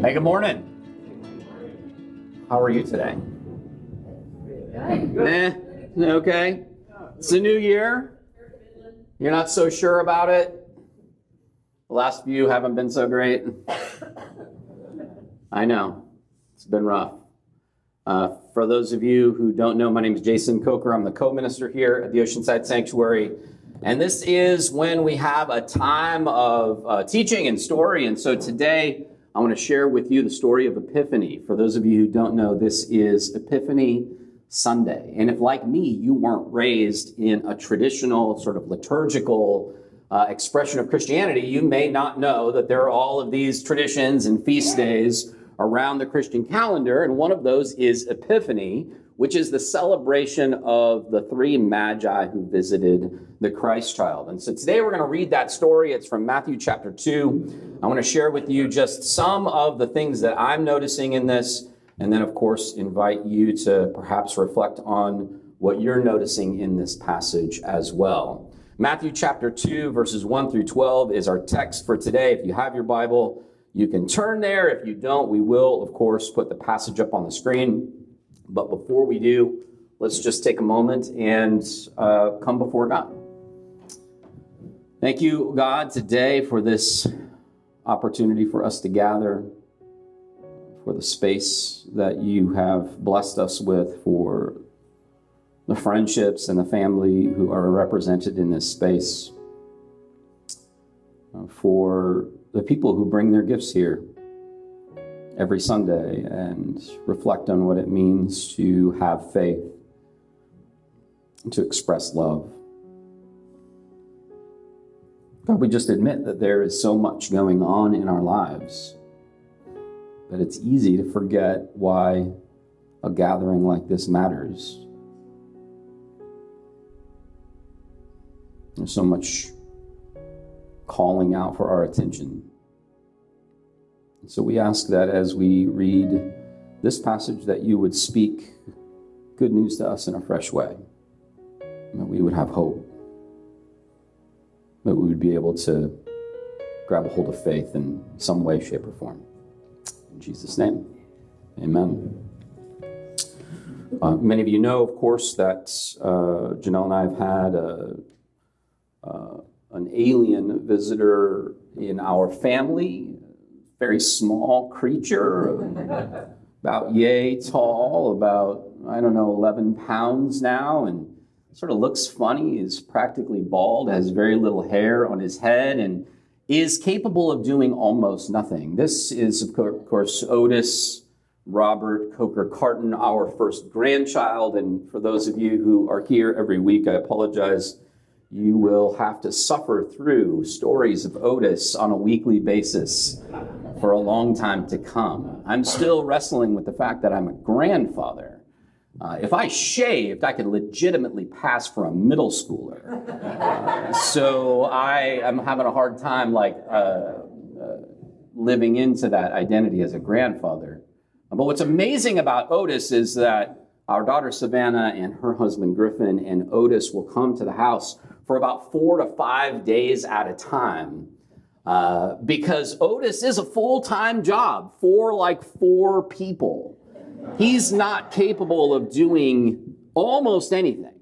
Hey, good morning. How are you today? Eh, okay. It's a new year. You're not so sure about it. The last few haven't been so great. I know. It's been rough. Uh, for those of you who don't know, my name is Jason Coker. I'm the co minister here at the Oceanside Sanctuary. And this is when we have a time of uh, teaching and story. And so today, I want to share with you the story of Epiphany. For those of you who don't know, this is Epiphany Sunday. And if, like me, you weren't raised in a traditional sort of liturgical uh, expression of Christianity, you may not know that there are all of these traditions and feast days around the Christian calendar. And one of those is Epiphany, which is the celebration of the three magi who visited the Christ child. And so today we're going to read that story. It's from Matthew chapter 2. I want to share with you just some of the things that I'm noticing in this, and then, of course, invite you to perhaps reflect on what you're noticing in this passage as well. Matthew chapter 2, verses 1 through 12 is our text for today. If you have your Bible, you can turn there. If you don't, we will, of course, put the passage up on the screen. But before we do, let's just take a moment and uh, come before God. Thank you, God, today for this opportunity for us to gather, for the space that you have blessed us with, for the friendships and the family who are represented in this space, uh, for the people who bring their gifts here every Sunday and reflect on what it means to have faith, to express love. God, we just admit that there is so much going on in our lives that it's easy to forget why a gathering like this matters. There's so much calling out for our attention. So we ask that as we read this passage, that you would speak good news to us in a fresh way, that we would have hope, that we would be able to grab a hold of faith in some way, shape, or form. In Jesus' name, amen. Uh, many of you know, of course, that uh, Janelle and I have had a, uh, an alien visitor in our family very small creature, about yay tall, about, I don't know, 11 pounds now, and sort of looks funny, is practically bald, has very little hair on his head, and is capable of doing almost nothing. This is, of course, Otis Robert Coker Carton, our first grandchild. And for those of you who are here every week, I apologize you will have to suffer through stories of Otis on a weekly basis for a long time to come. I'm still wrestling with the fact that I'm a grandfather. Uh, if I shaved, I could legitimately pass for a middle schooler. Uh, so I am having a hard time, like, uh, uh living into that identity as a grandfather. But what's amazing about Otis is that our daughter Savannah and her husband Griffin and Otis will come to the house for about four to five days at a time. Uh, because Otis is a full time job for like four people. He's not capable of doing almost anything,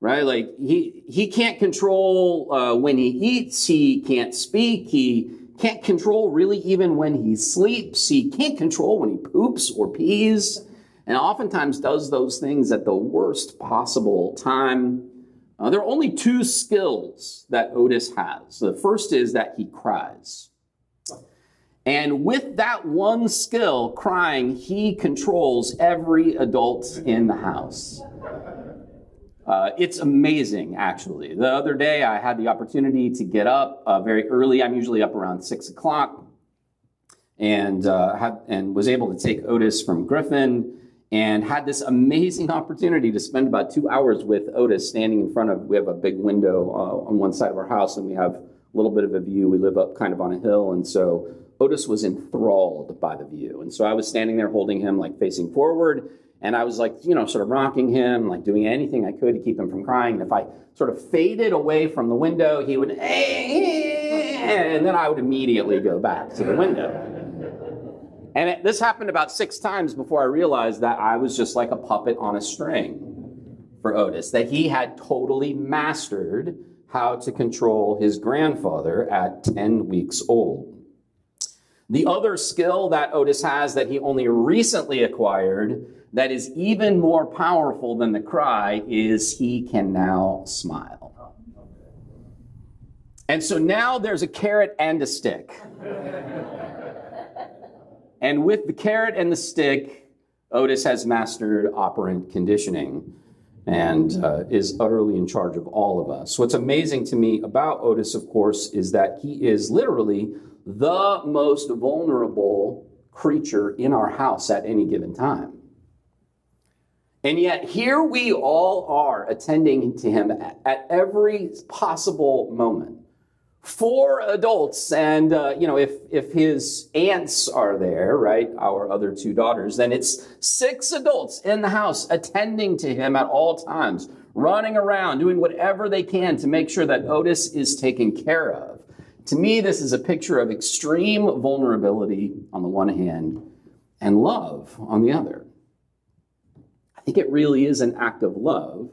right? Like he he can't control uh, when he eats. He can't speak. He can't control really even when he sleeps. He can't control when he poops or pees, and oftentimes does those things at the worst possible time. Uh, there are only two skills that Otis has. The first is that he cries. And with that one skill, crying, he controls every adult in the house. Uh, it's amazing, actually. The other day, I had the opportunity to get up uh, very early. I'm usually up around six o'clock, and uh, had, and was able to take Otis from Griffin and had this amazing opportunity to spend about two hours with Otis standing in front of, we have a big window uh, on one side of our house and we have a little bit of a view. We live up kind of on a hill. And so Otis was enthralled by the view. And so I was standing there holding him like facing forward. And I was like, you know, sort of rocking him, like doing anything I could to keep him from crying. And if I sort of faded away from the window, he would, and then I would immediately go back to the window. And it, this happened about six times before I realized that I was just like a puppet on a string for Otis, that he had totally mastered how to control his grandfather at 10 weeks old. The other skill that Otis has that he only recently acquired that is even more powerful than the cry is he can now smile. And so now there's a carrot and a stick. and with the carrot and the stick, Otis has mastered operant conditioning and uh, is utterly in charge of all of us. What's amazing to me about Otis, of course, is that he is literally the most vulnerable creature in our house at any given time. And yet, here we all are attending to him at, every possible moment. Four adults, and uh, you know, if if his aunts are there, right, our other two daughters, then it's six adults in the house attending to him at all times, running around, doing whatever they can to make sure that Otis is taken care of. To me, this is a picture of extreme vulnerability on the one hand and love on the other. I think it really is an act of love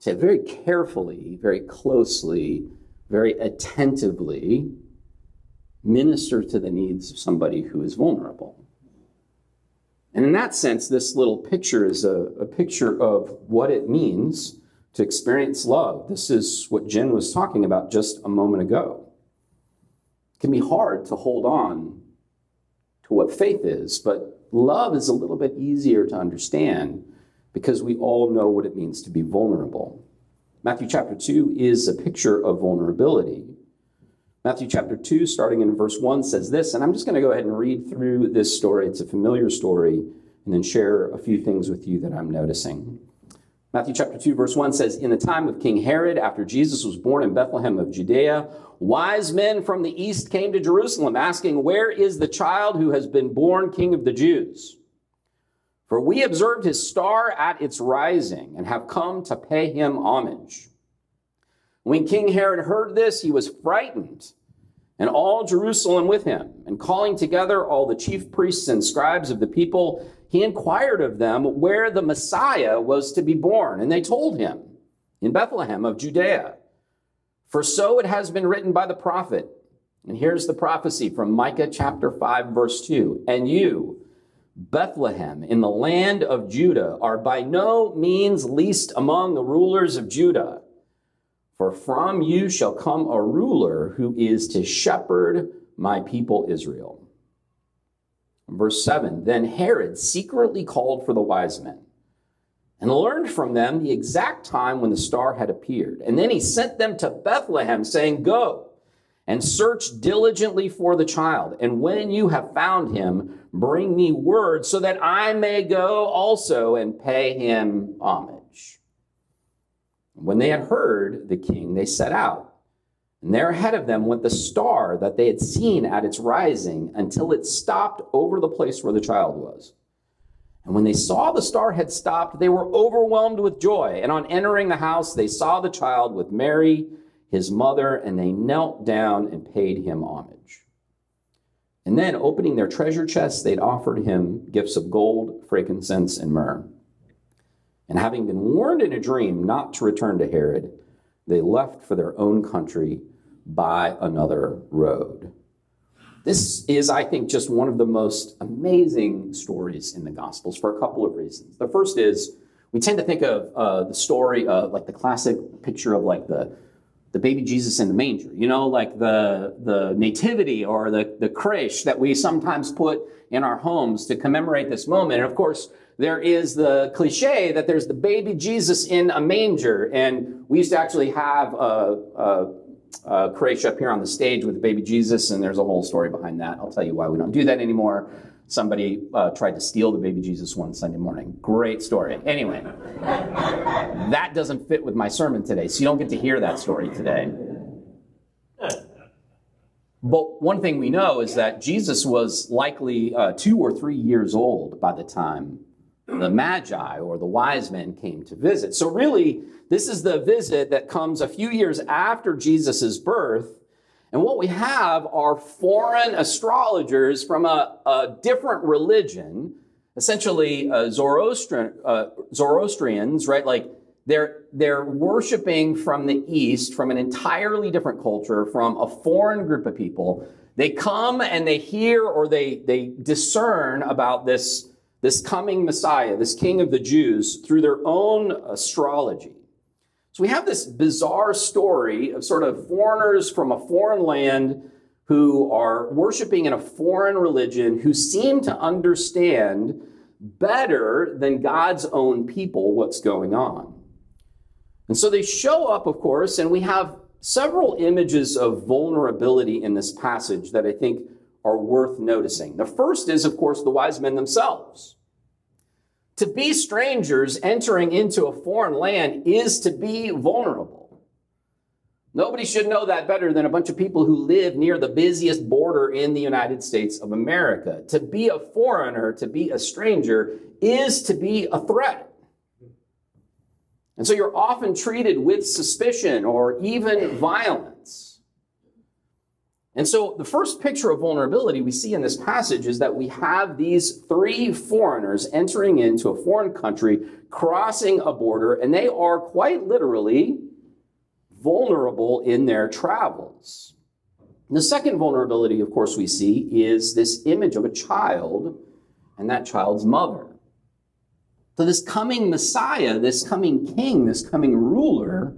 to very carefully, very closely, very attentively minister to the needs of somebody who is vulnerable. And in that sense, this little picture is a, a picture of what it means to experience love. This is what Jen was talking about just a moment ago. It can be hard to hold on to what faith is, but love is a little bit easier to understand because we all know what it means to be vulnerable. Matthew chapter 2 is a picture of vulnerability. Matthew chapter 2, starting in verse 1, says this, and I'm just going to go ahead and read through this story. It's a familiar story, and then share a few things with you that I'm noticing. Matthew chapter 2, verse 1 says, In the time of King Herod, after Jesus was born in Bethlehem of Judea, wise men from the east came to Jerusalem, asking, Where is the child who has been born king of the Jews? For we observed his star at its rising and have come to pay him homage. When King Herod heard this, he was frightened, and all Jerusalem with him. And calling together all the chief priests and scribes of the people, he inquired of them where the Messiah was to be born. And they told him, in Bethlehem of Judea. For so it has been written by the prophet. And here's the prophecy from Micah chapter 5, verse 2. And you, Bethlehem, in the land of Judah, are by no means least among the rulers of Judah. For from you shall come a ruler who is to shepherd my people Israel. Verse 7 Then Herod secretly called for the wise men and learned from them the exact time when the star had appeared. And then he sent them to Bethlehem, saying, Go and search diligently for the child. And when you have found him, bring me word so that I may go also and pay him homage. When they had heard the king, they set out. And there ahead of them went the star that they had seen at its rising until it stopped over the place where the child was. And when they saw the star had stopped, they were overwhelmed with joy. And on entering the house, they saw the child with Mary, his mother, and they knelt down and paid him homage. And then, opening their treasure chests, they'd offered him gifts of gold, frankincense, and myrrh. And having been warned in a dream not to return to Herod, they left for their own country by another road. This is, I think, just one of the most amazing stories in the Gospels for a couple of reasons. The first is we tend to think of uh, the story of like the classic picture of like the the baby Jesus in the manger, you know, like the the nativity or the the creche that we sometimes put in our homes to commemorate this moment. And of course, there is the cliche that there's the baby Jesus in a manger, and we used to actually have a, a uh, creche up here on the stage with the baby Jesus, and there's a whole story behind that. I'll tell you why we don't do that anymore. Somebody uh, tried to steal the baby Jesus one Sunday morning. Great story. Anyway, that doesn't fit with my sermon today, so you don't get to hear that story today. But one thing we know is that Jesus was likely uh, two or three years old by the time the Magi or the wise men came to visit. So, really, this is the visit that comes a few years after Jesus' birth. And what we have are foreign astrologers from a, a different religion, essentially uh, Zoroastrian, uh, Zoroastrians, right? Like they're, they're worshiping from the East, from an entirely different culture, from a foreign group of people. They come and they hear or they, they discern about this, this coming Messiah, this King of the Jews, through their own astrology. So we have this bizarre story of sort of foreigners from a foreign land who are worshiping in a foreign religion who seem to understand better than God's own people what's going on. And so they show up, of course, and we have several images of vulnerability in this passage that I think are worth noticing. The first is, of course, the wise men themselves. To be strangers entering into a foreign land is to be vulnerable. Nobody should know that better than a bunch of people who live near the busiest border in the United States of America. To be a foreigner, to be a stranger, is to be a threat. And so you're often treated with suspicion or even violence. And so the first picture of vulnerability we see in this passage is that we have these three foreigners entering into a foreign country, crossing a border, and they are quite literally vulnerable in their travels. The second vulnerability, of course, we see is this image of a child and that child's mother. So, this coming Messiah, this coming king, this coming ruler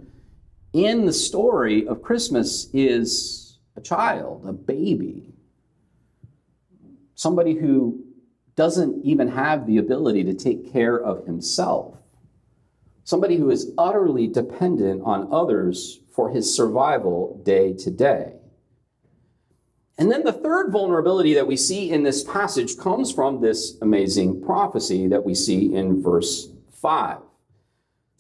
in the story of Christmas is a child, a baby. Somebody who doesn't even have the ability to take care of himself. Somebody who is utterly dependent on others for his survival day to day. And then the third vulnerability that we see in this passage comes from this amazing prophecy that we see in verse 5.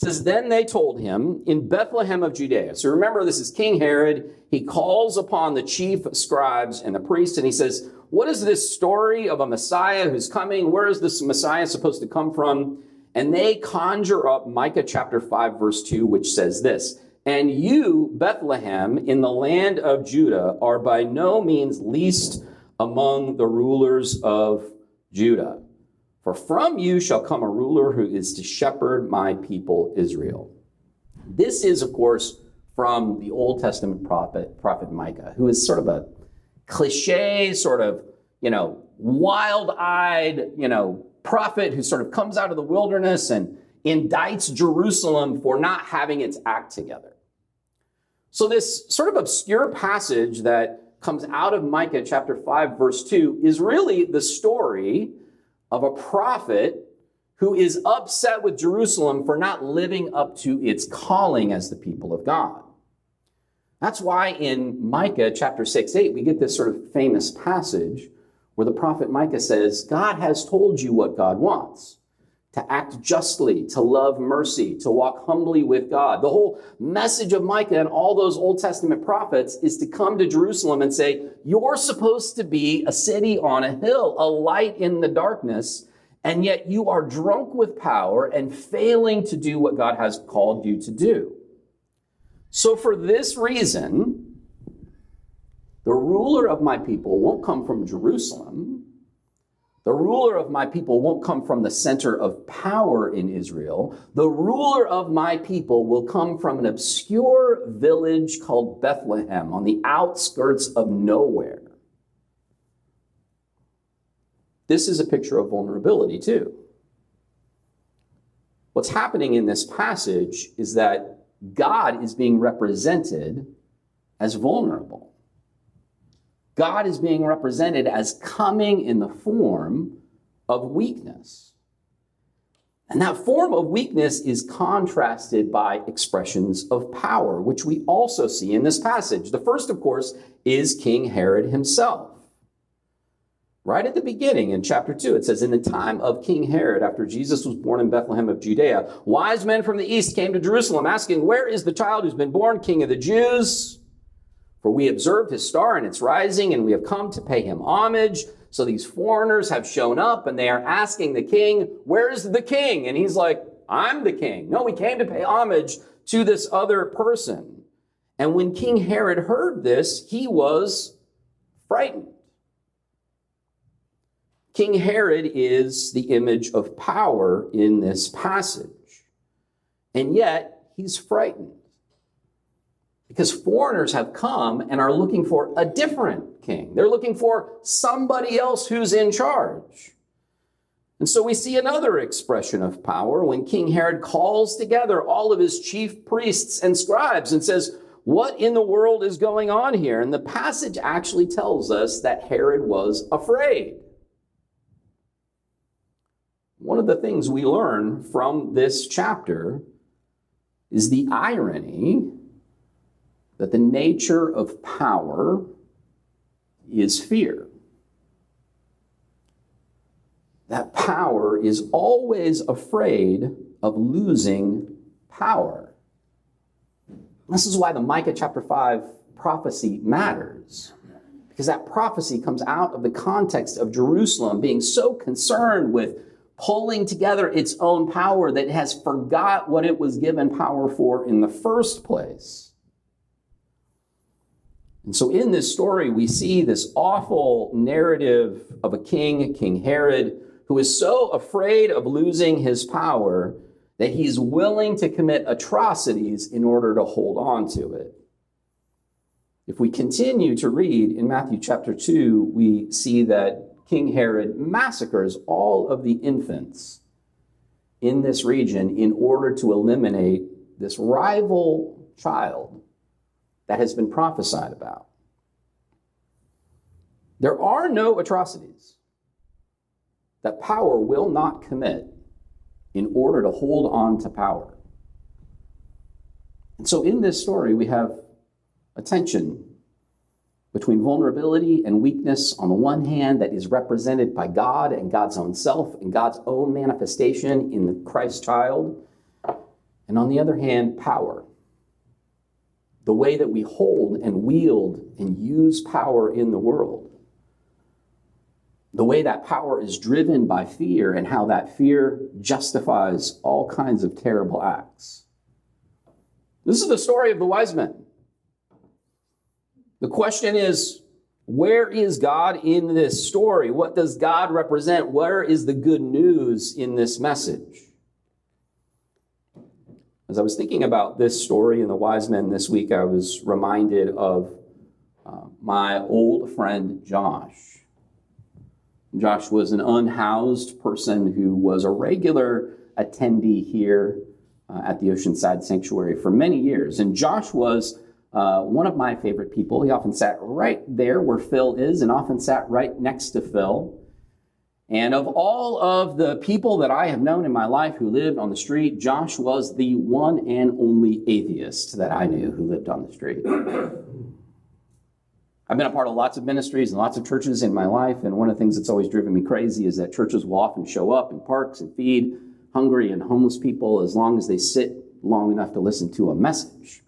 It says, Then they told him in Bethlehem of Judea. So remember, this is King Herod. He calls upon the chief scribes and the priests, and he says, What is this story of a Messiah who's coming? Where is this Messiah supposed to come from? And they conjure up Micah chapter 5, verse 2, which says this and you, Bethlehem, in the land of Judah, are by no means least among the rulers of Judah. For from you shall come a ruler who is to shepherd my people Israel. This is, of course, from the Old Testament prophet, prophet Micah, who is sort of a cliche, sort of, you know, wild eyed, you know, prophet who sort of comes out of the wilderness and indicts Jerusalem for not having its act together. So, this sort of obscure passage that comes out of Micah chapter 5, verse 2, is really the story of a prophet who is upset with Jerusalem for not living up to its calling as the people of God. That's why in Micah chapter 6, 8, we get this sort of famous passage where the prophet Micah says, God has told you what God wants to act justly, to love mercy, to walk humbly with God. The whole message of Micah and all those Old Testament prophets is to come to Jerusalem and say, You're supposed to be a city on a hill, a light in the darkness, and yet you are drunk with power and failing to do what God has called you to do. So, for this reason, the ruler of my people won't come from Jerusalem the ruler of my people won't come from the center of power in Israel. The ruler of my people will come from an obscure village called Bethlehem on the outskirts of nowhere. This is a picture of vulnerability, too. What's happening in this passage is that God is being represented as vulnerable. God is being represented as coming in the form of weakness. And that form of weakness is contrasted by expressions of power, which we also see in this passage. The first, of course, is King Herod himself. Right at the beginning in chapter 2, it says, In the time of King Herod, after Jesus was born in Bethlehem of Judea, wise men from the east came to Jerusalem asking, Where is the child who's been born king of the Jews? For we observed his star and its rising, and we have come to pay him homage. So these foreigners have shown up and they are asking the king, Where's the king? And he's like, I'm the king. No, we came to pay homage to this other person. And when King Herod heard this, he was frightened. King Herod is the image of power in this passage. And yet, he's frightened because foreigners have come and are looking for a different king. They're looking for somebody else who's in charge. And so we see another expression of power when King Herod calls together all of his chief priests and scribes and says, What in the world is going on here? And the passage actually tells us that Herod was afraid. One of the things we learn from this chapter is the irony that the nature of power is fear. That power is always afraid of losing power. This is why the Micah chapter 5 prophecy matters. Because that prophecy comes out of the context of Jerusalem being so concerned with pulling together its own power that it has forgot what it was given power for in the first place. And so in this story, we see this awful narrative of a king, King Herod, who is so afraid of losing his power that he's willing to commit atrocities in order to hold on to it. If we continue to read in Matthew chapter 2, we see that King Herod massacres all of the infants in this region in order to eliminate this rival child that has been prophesied about. There are no atrocities that power will not commit in order to hold on to power. And so in this story, we have a tension between vulnerability and weakness on the one hand that is represented by God and God's own self and God's own manifestation in the Christ child, and on the other hand, power. The way that we hold and wield and use power in the world. The way that power is driven by fear and how that fear justifies all kinds of terrible acts. This is the story of the wise men. The question is, where is God in this story? What does God represent? Where is the good news in this message? As I was thinking about this story and the wise men this week, I was reminded of uh, my old friend Josh. Josh was an unhoused person who was a regular attendee here uh, at the Oceanside Sanctuary for many years. And Josh was uh, one of my favorite people. He often sat right there where Phil is and often sat right next to Phil. And of all of the people that I have known in my life who lived on the street, Josh was the one and only atheist that I knew who lived on the street. I've been a part of lots of ministries and lots of churches in my life, and one of the things that's always driven me crazy is that churches will often show up in parks and feed hungry and homeless people as long as they sit long enough to listen to a message.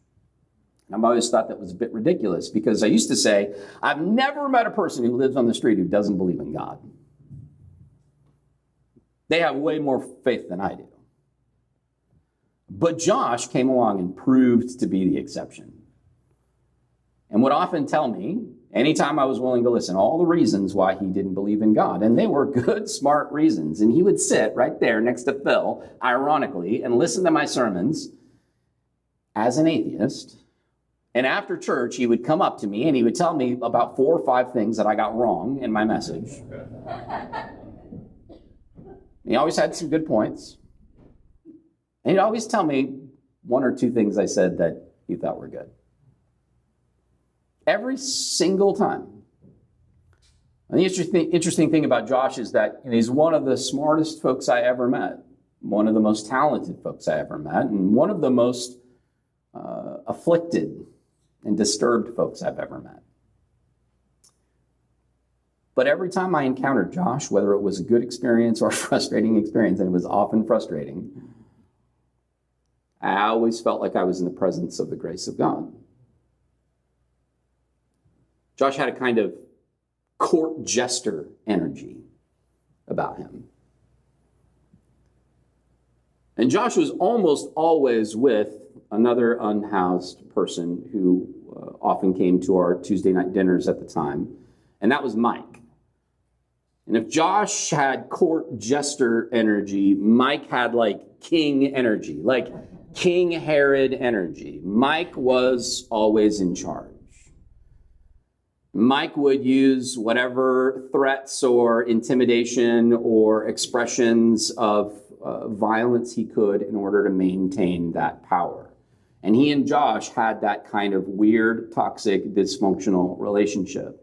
I've always thought that was a bit ridiculous because I used to say, I've never met a person who lives on the street who doesn't believe in God. They have way more faith than I do. But Josh came along and proved to be the exception. And would often tell me, anytime I was willing to listen, all the reasons why he didn't believe in God. And they were good, smart reasons. And he would sit right there next to Phil, ironically, and listen to my sermons as an atheist and after church, he would come up to me and he would tell me about four or five things that I got wrong in my message. he always had some good points. And he'd always tell me one or two things I said that he thought were good. Every single time. And the interesting, interesting thing about Josh is that he's one of the smartest folks I ever met, one of the most talented folks I ever met, and one of the most uh, afflicted and disturbed folks I've ever met. But every time I encountered Josh, whether it was a good experience or a frustrating experience, and it was often frustrating, I always felt like I was in the presence of the grace of God. Josh had a kind of court jester energy about him. And Josh was almost always with another unhoused person who uh, often came to our Tuesday night dinners at the time, and that was Mike. And if Josh had court jester energy, Mike had like king energy, like King Herod energy. Mike was always in charge. Mike would use whatever threats or intimidation or expressions of uh, violence he could in order to maintain that power. And he and Josh had that kind of weird, toxic, dysfunctional relationship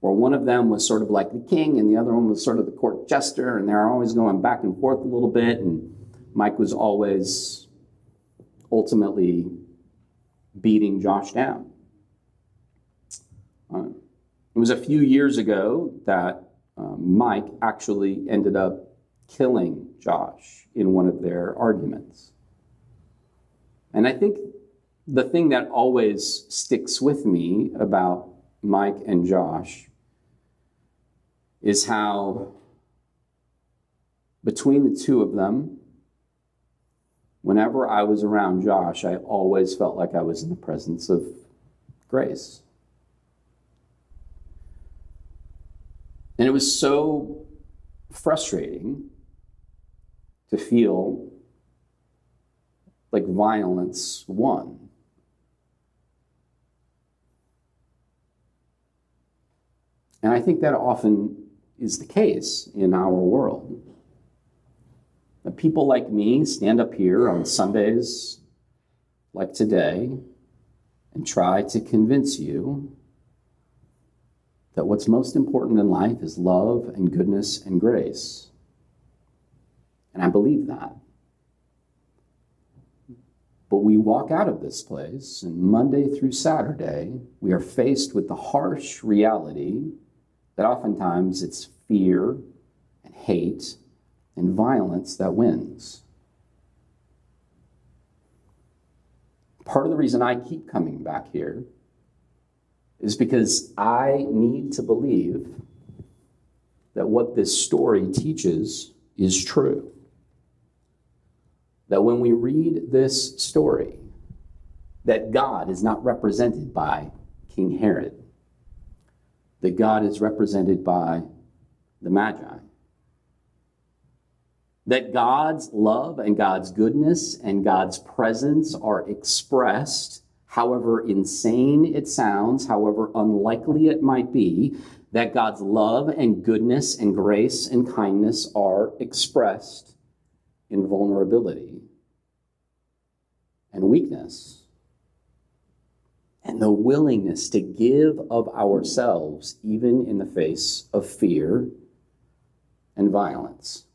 where one of them was sort of like the king and the other one was sort of the court jester, and they're always going back and forth a little bit. And Mike was always ultimately beating Josh down. Uh, it was a few years ago that um, Mike actually ended up killing Josh in one of their arguments. And I think the thing that always sticks with me about Mike and Josh is how between the two of them, whenever I was around Josh, I always felt like I was in the presence of grace. And it was so frustrating to feel like violence won. And I think that often is the case in our world. People like me stand up here on Sundays like today and try to convince you that what's most important in life is love and goodness and grace. And I believe that. But we walk out of this place, and Monday through Saturday, we are faced with the harsh reality that oftentimes it's fear and hate and violence that wins. Part of the reason I keep coming back here is because I need to believe that what this story teaches is true. That when we read this story, that God is not represented by King Herod that God is represented by the Magi. That God's love and God's goodness and God's presence are expressed, however insane it sounds, however unlikely it might be, that God's love and goodness and grace and kindness are expressed in vulnerability and weakness and the willingness to give of ourselves, even in the face of fear and violence.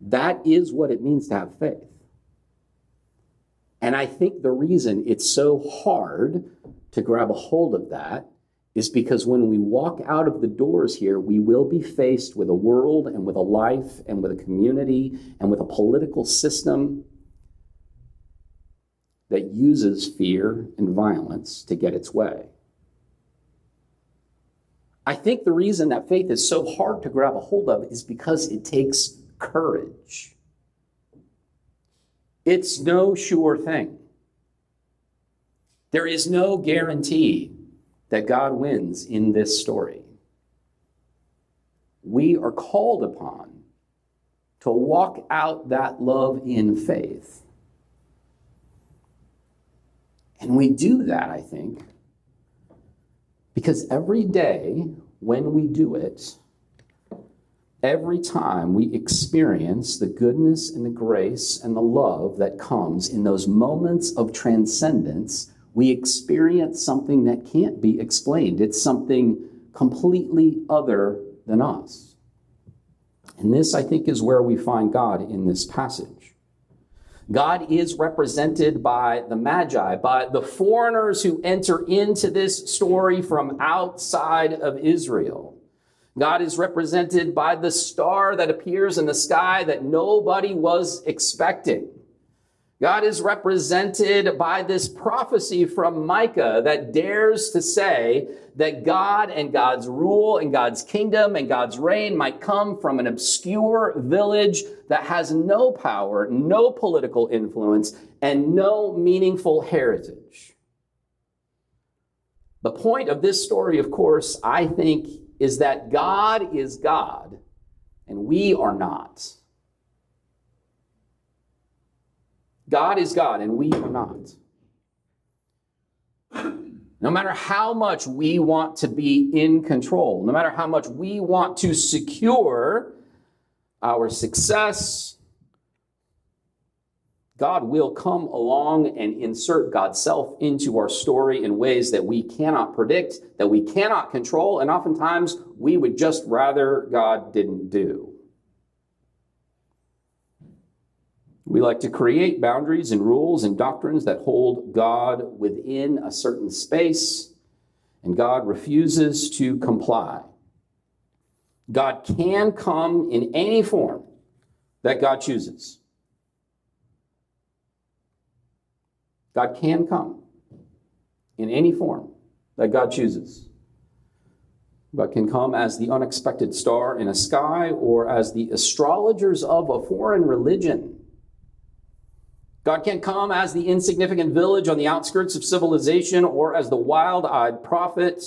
That is what it means to have faith. And I think the reason it's so hard to grab a hold of that is because when we walk out of the doors here, we will be faced with a world and with a life and with a community and with a political system that uses fear and violence to get its way. I think the reason that faith is so hard to grab a hold of is because it takes courage. It's no sure thing. There is no guarantee that God wins in this story. We are called upon to walk out that love in faith and we do that, I think, because every day when we do it, every time we experience the goodness and the grace and the love that comes in those moments of transcendence, we experience something that can't be explained. It's something completely other than us. And this, I think, is where we find God in this passage. God is represented by the Magi, by the foreigners who enter into this story from outside of Israel. God is represented by the star that appears in the sky that nobody was expecting. God is represented by this prophecy from Micah that dares to say that God and God's rule and God's kingdom and God's reign might come from an obscure village that has no power, no political influence, and no meaningful heritage. The point of this story, of course, I think, is that God is God and we are not. God is God and we are not. No matter how much we want to be in control, no matter how much we want to secure our success, God will come along and insert God's self into our story in ways that we cannot predict, that we cannot control, and oftentimes we would just rather God didn't do. We like to create boundaries and rules and doctrines that hold God within a certain space, and God refuses to comply. God can come in any form that God chooses. God can come in any form that God chooses. but can come as the unexpected star in a sky or as the astrologers of a foreign religion God can come as the insignificant village on the outskirts of civilization or as the wild eyed prophet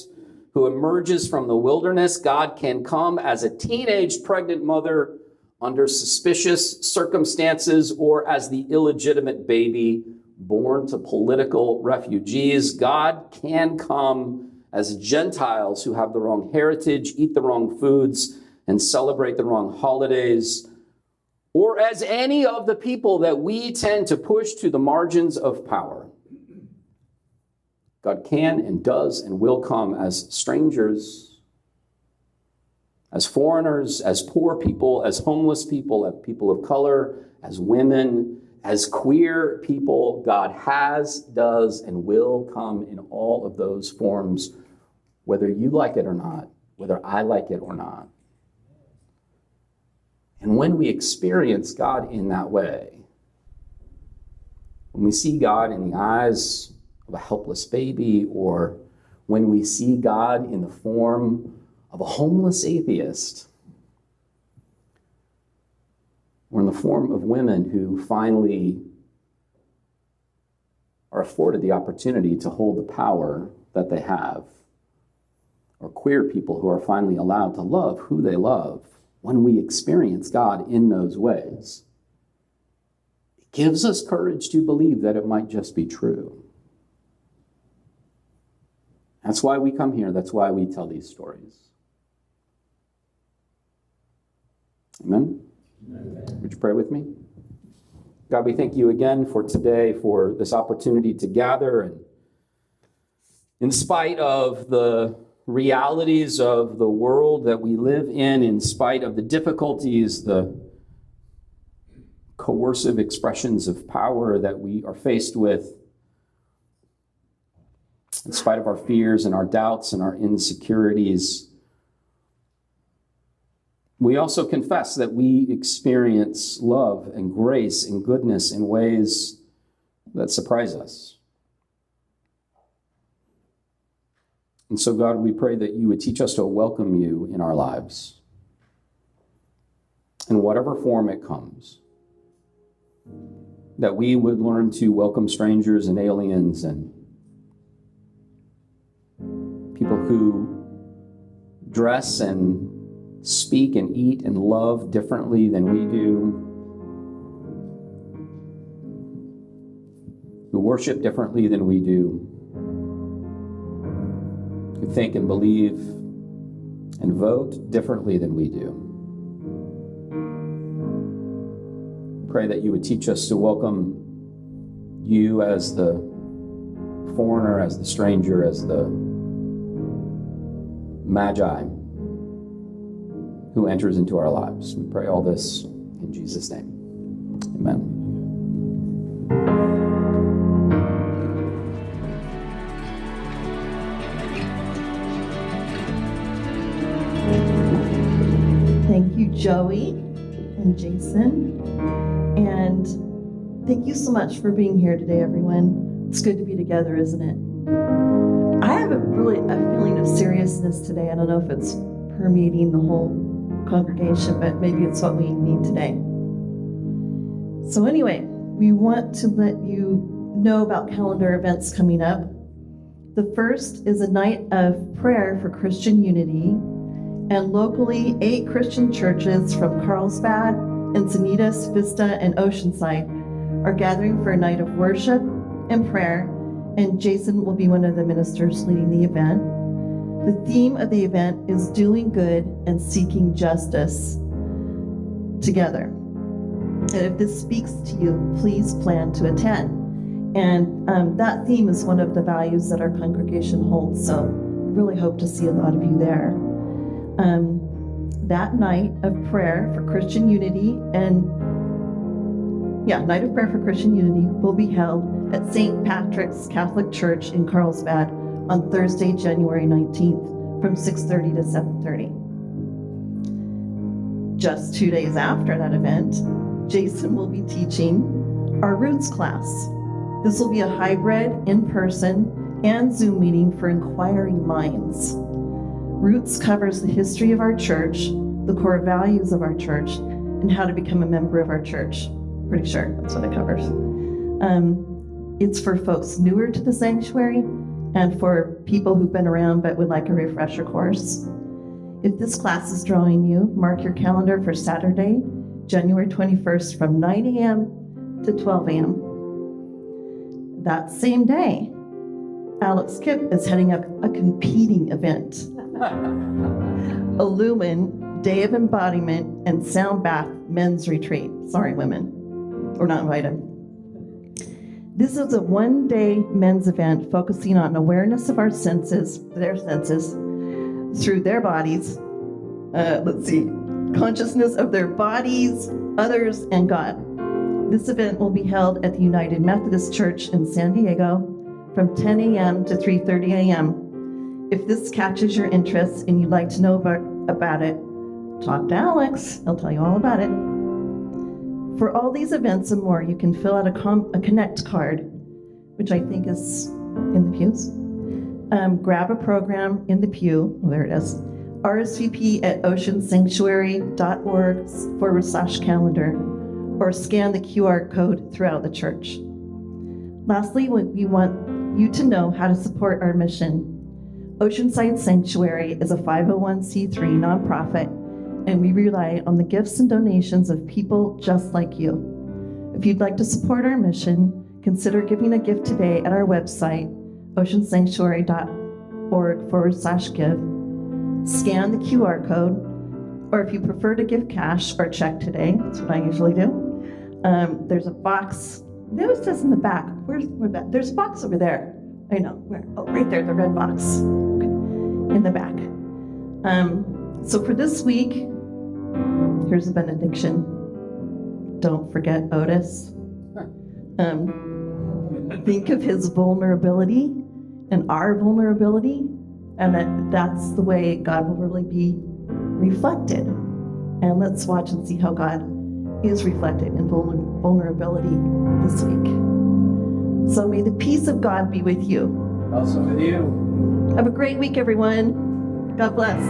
who emerges from the wilderness. God can come as a teenage pregnant mother under suspicious circumstances or as the illegitimate baby born to political refugees. God can come as Gentiles who have the wrong heritage, eat the wrong foods, and celebrate the wrong holidays or as any of the people that we tend to push to the margins of power. God can and does and will come as strangers, as foreigners, as poor people, as homeless people, as people of color, as women, as queer people. God has, does, and will come in all of those forms, whether you like it or not, whether I like it or not. And when we experience God in that way, when we see God in the eyes of a helpless baby, or when we see God in the form of a homeless atheist, or in the form of women who finally are afforded the opportunity to hold the power that they have, or queer people who are finally allowed to love who they love when we experience God in those ways, it gives us courage to believe that it might just be true. That's why we come here. That's why we tell these stories. Amen? Amen? Would you pray with me? God, we thank you again for today, for this opportunity to gather. And in spite of the realities of the world that we live in, in spite of the difficulties, the coercive expressions of power that we are faced with, in spite of our fears and our doubts and our insecurities. We also confess that we experience love and grace and goodness in ways that surprise us. And so, God, we pray that you would teach us to welcome you in our lives in whatever form it comes. That we would learn to welcome strangers and aliens and people who dress and speak and eat and love differently than we do, who worship differently than we do who think and believe and vote differently than we do. Pray that you would teach us to welcome you as the foreigner, as the stranger, as the magi who enters into our lives. We pray all this in Jesus' name. Amen. Joey and Jason. And Thank you so much for being here today, everyone. It's good to be together, isn't it? I have a really a feeling of seriousness today. I don't know if it's permeating the whole congregation, but maybe it's what we need today. So, anyway, we want to let you know about calendar events coming up. The first is a night of prayer for Christian unity, and locally, eight Christian churches from Carlsbad, Encinitas, Vista, and Oceanside are gathering for a night of worship and prayer, and Jason will be one of the ministers leading the event. The theme of the event is doing good and seeking justice together. And if this speaks to you, please plan to attend. And um, that theme is one of the values that our congregation holds, so we really hope to see a lot of you there. Um, that night of prayer for Christian unity and yeah, Night of Prayer for Christian Unity will be held at St. Patrick's Catholic Church in Carlsbad on Thursday, January 19th from 6:30 to 7:30. Just 2 days after that event, Jason will be teaching our Roots class. This will be a hybrid in-person and Zoom meeting for inquiring minds. Roots covers the history of our church, the core values of our church, and how to become a member of our church. Pretty sure that's what it covers. Um, it's for folks newer to the sanctuary and for people who've been around but would like a refresher course. If this class is drawing you, mark your calendar for Saturday, January 21st from 9 a.m. to 12 a.m. That same day, Alex Kipp is heading up a competing event. Illumine Day of Embodiment and Sound Bath Men's Retreat. Sorry, women we're not invited. This is a one day men's event focusing on awareness of our senses, their senses, through their bodies. Uh, let's see, consciousness of their bodies, others, and God. This event will be held at the United Methodist Church in San Diego from 10 a.m. to 3:30 a.m. If this catches your interest and you'd like to know about, about it, talk to Alex. He'll tell you all about it. For all these events and more, you can fill out a, com- a Connect card, which I think is in the pews. Um, grab a program in the pew. Oh, there it is. RSVP at oceansanctuary.org forward slash calendar or scan the QR code throughout the church. Lastly, we want you to know how to support our mission. Oceanside Sanctuary is a 501c3 nonprofit and we rely on the gifts and donations of people just like you. If you'd like to support our mission, consider giving a gift today at our website, oceansanctuary.org forward slash give. Scan the QR code, or if you prefer to give cash or check today, that's what I usually do. Um, there's a box. It says in the back. Where's where that? There's a box over there. I know. Where? Oh, right there, the red box. In the back. Um, so for this week, Here's a benediction. Don't forget Otis. Um, think of his vulnerability and our vulnerability, and that that's the way God will really be reflected. And let's watch and see how God is reflected in vulnerability this week. So may the peace of God be with you. Also with you. Have a great week, everyone. God bless.